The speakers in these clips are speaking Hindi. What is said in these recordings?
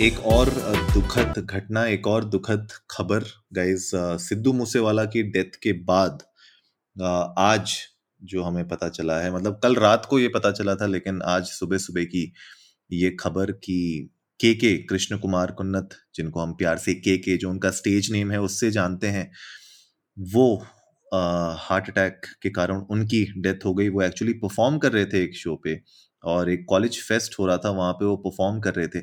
एक और दुखद घटना, एक और दुखद खबर गाइस सिद्धू मूसेवाला की डेथ के बाद आज जो हमें पता चला है मतलब कल रात को ये पता चला था, लेकिन आज सुबह सुबह की ये खबर कि के के कृष्ण कुमार कुन्नत, जिनको हम प्यार से के के जो उनका स्टेज नेम है, उससे जानते हैं, वो हार्ट अटैक के कारण उनकी डेथ हो गई। वो एक्चुअली परफॉर्म कर रहे थे एक शो पे, और एक कॉलेज फेस्ट हो रहा था, वहाँ पे वो परफॉर्म कर रहे थे।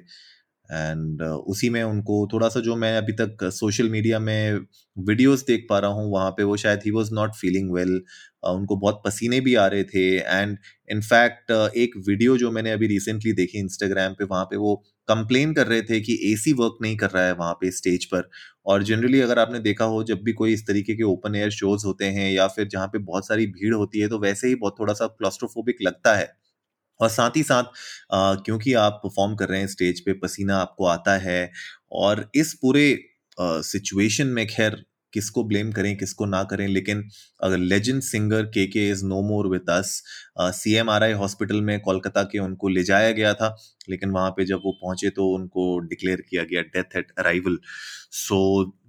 एंड uh, उसी में उनको थोड़ा सा जो मैं अभी तक सोशल मीडिया में वीडियोस देख पा रहा हूँ वहाँ पे वो शायद ही वॉज़ नॉट फीलिंग वेल उनको बहुत पसीने भी आ रहे थे। एंड इनफैक्ट uh, एक वीडियो जो मैंने अभी रिसेंटली देखी इंस्टाग्राम पे वहाँ पे वो कंप्लेन कर रहे थे कि एसी वर्क नहीं कर रहा है वहाँ पे स्टेज पर। और जनरली अगर आपने देखा हो जब भी कोई इस तरीके के ओपन एयर शोज़ होते हैं या फिर जहाँ पे बहुत सारी भीड़ होती है तो वैसे ही बहुत थोड़ा सा क्लॉस्ट्रोफोबिक लगता है। और साथ ही साथ आ, क्योंकि आप परफॉर्म कर रहे हैं स्टेज पे पसीना आपको आता है और इस पूरे सिचुएशन में खैर किसको ब्लेम करें किसको ना करें लेकिन अगर legend singer K K is no more with us C M R I hospital में कोलकाता के उनको ले जाया गया था लेकिन वहाँ पे जब वो पहुँचे तो उनको डिक्लेयर किया गया death at arrival so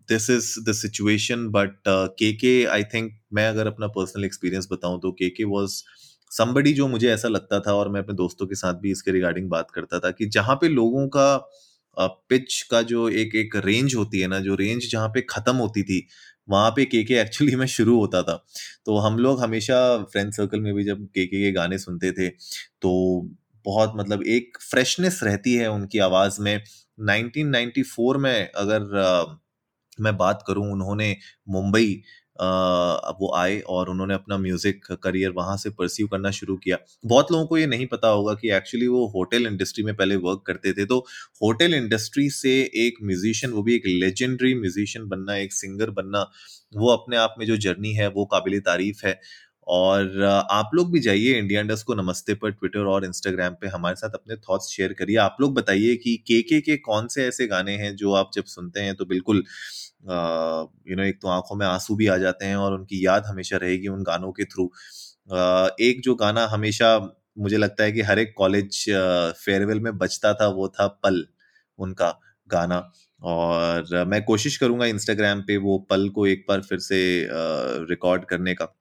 this is the situation but K K I think मैं अगर अपना पर्सनल एक्सपीरियंस बताऊँ तो के के वॉज़ समबडी जो मुझे ऐसा लगता था और मैं अपने दोस्तों के साथ भी इसके रिगार्डिंग बात करता था कि जहाँ पे लोगों का पिच का जो एक एक रेंज होती है ना जो रेंज जहाँ पे खत्म होती थी वहाँ पे के के एक्चुअली में शुरू होता था। तो हम लोग हमेशा फ्रेंड सर्कल में भी जब के के के गाने सुनते थे तो बहुत मतलब एक फ्रेशनेस रहती है उनकी आवाज़ में। 1994 में अगर आ, मैं बात करूँ उन्होंने मुंबई वो आए और उन्होंने अपना म्यूज़िक करियर वहाँ से परस्यू करना शुरू किया। बहुत लोगों को ये नहीं पता होगा कि एक्चुअली वो होटल इंडस्ट्री में पहले वर्क करते थे। तो होटल इंडस्ट्री से एक म्यूजिशियन वो भी एक लेजेंडरी म्यूजिशियन बनना, एक सिंगर बनना, वो अपने आप में जो जर्नी है, वो काबिल तारीफ़ है। और आप लोग भी जाइए इंडिया इंडस्ट को नमस्ते पर ट्विटर और इंस्टाग्राम पे हमारे साथ अपने थॉट्स शेयर करिए। आप लोग बताइए कि के के के कौन से ऐसे गाने हैं जो आप जब सुनते हैं तो बिल्कुल यू नो एक तो आँखों में आँसू भी आ जाते हैं और उनकी याद हमेशा रहेगी उन गानों के थ्रू। एक जो गाना हमेशा मुझे लगता है कि हर एक कॉलेज फेयरवेल में बचता था, वो था पल, उनका गाना। और मैं कोशिश करूँगा इंस्टाग्राम पे वो पल को एक बार फिर से रिकॉर्ड करने का।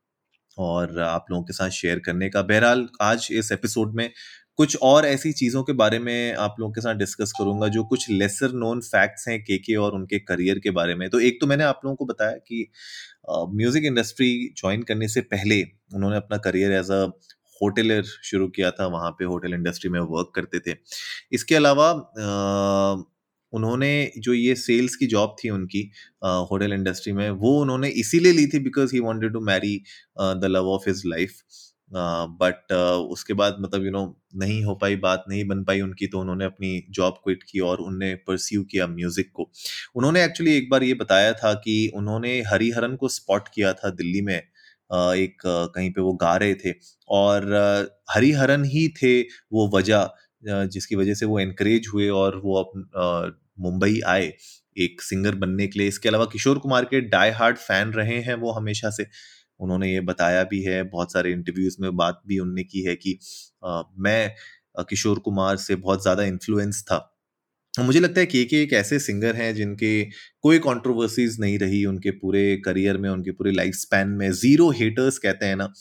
और आप लोगों के साथ शेयर करने का। बहरहाल, आज इस एपिसोड में कुछ और ऐसी चीज़ों के बारे में आप लोगों के साथ डिस्कस करूँगा जो कुछ लेसर नोन फैक्ट्स हैं के के और उनके करियर के बारे में। तो एक तो मैंने आप लोगों को बताया कि म्यूज़िक इंडस्ट्री ज्वाइन करने से पहले उन्होंने अपना करियर एज अ होटलर शुरू किया था। वहाँ पे होटल इंडस्ट्री में वर्क करते थे। इसके अलावा उन्होंने जो ये सेल्स की जॉब थी उनकी होटल इंडस्ट्री में, वो उन्होंने इसीलिए ली थी because he wanted to marry the love of his life but उसके बाद मतलब यू नो नहीं हो पाई, बात नहीं बन पाई उनकी तो उन्होंने अपनी जॉब क्विट की और उनने परस्यू किया म्यूज़िक को। उन्होंने एक्चुअली एक बार ये बताया था कि उन्होंने हरिहरन को स्पॉट किया था दिल्ली में एक, कहीं पे वो गा रहे थे और हरिहरन ही थे वो वजह जिसकी वजह से वो इनक्रेज हुए और वो मुंबई आए एक सिंगर बनने के लिए। इसके अलावा किशोर कुमार के डाई हार्ड फ़ैन रहे हैं वो हमेशा से। उन्होंने ये बताया भी है बहुत सारे इंटरव्यूज़ में बात भी उनने की है कि आ, मैं किशोर कुमार से बहुत ज़्यादा इन्फ्लुएंस था। मुझे लगता है के के एक ऐसे सिंगर हैं जिनके कोई कंट्रोवर्सीज नहीं रही उनके पूरे करियर में, उनके पूरे लाइफ स्पैन में। ज़ीरो हेटर्स कहते हैं ना।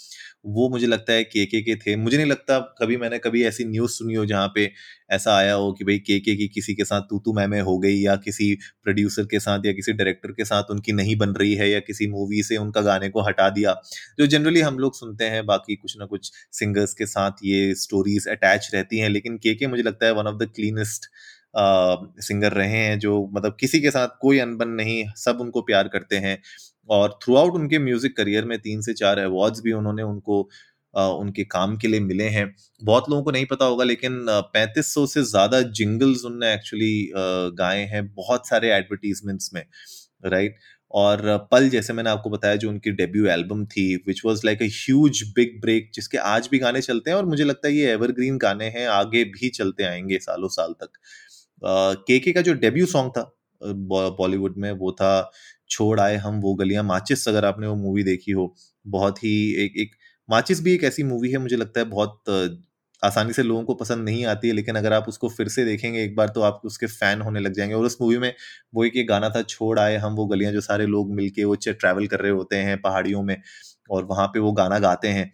वो मुझे लगता है के के के थे। मुझे नहीं लगता कभी मैंने कभी ऐसी न्यूज़ सुनी हो जहाँ पे ऐसा आया हो कि भाई के के की किसी के साथ तू तू मैं मैं हो गई या किसी प्रोड्यूसर के साथ या किसी डायरेक्टर के साथ उनकी नहीं बन रही है या किसी मूवी से उनका गाने को हटा दिया। जो जनरली हम लोग सुनते हैं, बाकी कुछ ना कुछ सिंगर्स के साथ ये स्टोरीज अटैच रहती हैं। लेकिन के के मुझे लगता है one of the cleanest singer रहे हैं, जो मतलब किसी के साथ कोई अनबन नहीं, सब उनको प्यार करते हैं। और थ्रू आउट उनके म्यूज़िक करियर में तीन से चार अवार्ड्स भी उन्होंने उनको उनके काम के लिए मिले हैं। बहुत लोगों को नहीं पता होगा, लेकिन पैंतीस सौ से ज़्यादा जिंगल्स उनने एक्चुअली गाए हैं बहुत सारे एडवर्टीजमेंट्स में राइट और पल जैसे मैंने आपको बताया, जो उनकी डेब्यू एल्बम थी which was like a huge big break जिसके आज भी गाने चलते हैं और मुझे लगता है ये एवरग्रीन गाने हैं, आगे भी चलते आएँगे सालों साल तक। के के का जो डेब्यू सॉन्ग था बॉलीवुड में, वो था, छोड़ आए हम वो गलियाँ। माचिस, अगर आपने वो मूवी देखी हो, बहुत ही एक एक, माचिस भी एक ऐसी मूवी है, मुझे लगता है बहुत आसानी से लोगों को पसंद नहीं आती है, लेकिन अगर आप उसको फिर से देखेंगे एक बार तो आप उसके फ़ैन होने लग जाएँगे। और उस मूवी में वो एक गाना था, छोड़ आए हम वो गलियाँ, जो सारे लोग मिलके वो ट्रैवल कर रहे होते हैं पहाड़ियों में, और वहाँ पे वो गाना गाते हैं।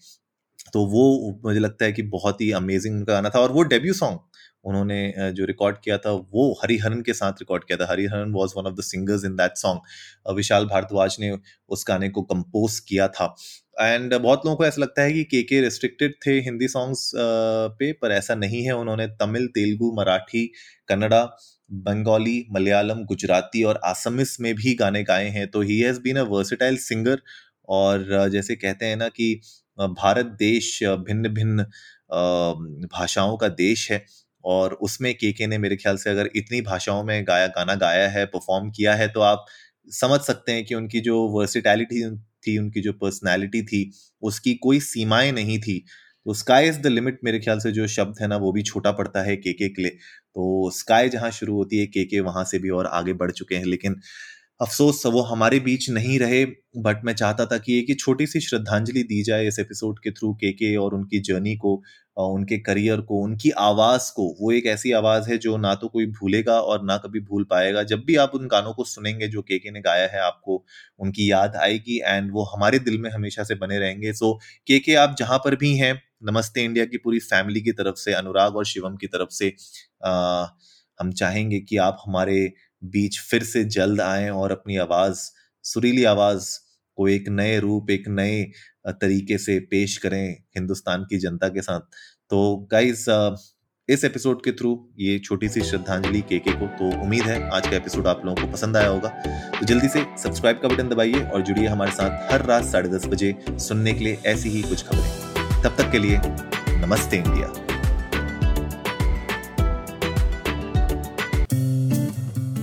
तो वो, मुझे लगता है कि बहुत ही अमेजिंग उनका गाना था, और वो डेब्यू सॉन्ग उन्होंने जो रिकॉर्ड किया था, वो हरिहरन के साथ रिकॉर्ड किया था। Hariharan was one of the singers in that song Vishal Bhardwaj ने उस गाने को कंपोज किया था। एंड बहुत लोगों को ऐसा लगता है कि के के रिस्ट्रिक्टेड थे हिंदी सॉन्ग्स पे, पर ऐसा नहीं है। उन्होंने तमिल, तेलुगु, मराठी, कन्नड़ा, बंगाली, मलयालम, गुजराती और आसमिस में भी गाने गाए हैं। तो he has been a versatile singer और जैसे कहते हैं ना कि भारत देश भिन्न भिन्न भाषाओं का देश है। और उसमें के के ने मेरे ख्याल से अगर इतनी भाषाओं में गाया, गाना गाया है परफॉर्म किया है तो आप समझ सकते हैं कि उनकी जो वर्सिटैलिटी थी, उनकी जो पर्सनैलिटी थी, उसकी कोई सीमाएँ नहीं थी। तो स्काई इज़ द लिमिट मेरे ख्याल से जो शब्द है ना, वो भी छोटा पड़ता है के के लिए। तो स्काई जहाँ शुरू होती है के के वहाँ से भी और आगे बढ़ चुके हैं। लेकिन अफसोस वो हमारे बीच नहीं रहे बट मैं चाहता था कि एक छोटी सी श्रद्धांजलि दी जाए इस एपिसोड के थ्रू के के और उनकी जर्नी को उनके करियर को उनकी आवाज़ को। वो एक ऐसी आवाज़ है जो ना तो कोई भूलेगा और ना कभी भूल पाएगा। जब भी आप उन गानों को सुनेंगे जो के के ने गाया है आपको उनकी याद आएगी एंड वो हमारे दिल में हमेशा से बने रहेंगे। सो के के आप जहाँ पर भी हैं नमस्ते इंडिया की पूरी फैमिली की तरफ़ से अनुराग और शिवम की तरफ़ से आ, हम चाहेंगे कि आप हमारे बीच फिर से जल्द आए और अपनी आवाज़, सुरीली आवाज़ को एक नए रूप, एक नए तरीके से पेश करें हिंदुस्तान की जनता के साथ। तो गाइज़ इस एपिसोड के थ्रू ये छोटी सी श्रद्धांजलि केके को तो उम्मीद है आज का एपिसोड आप लोगों को पसंद आया होगा। तो जल्दी से सब्सक्राइब का बटन दबाइए और जुड़िए हमारे साथ हर रात साढ़े दस बजे सुनने के लिए ऐसी ही कुछ खबरें। तब तक के लिए नमस्ते इंडिया।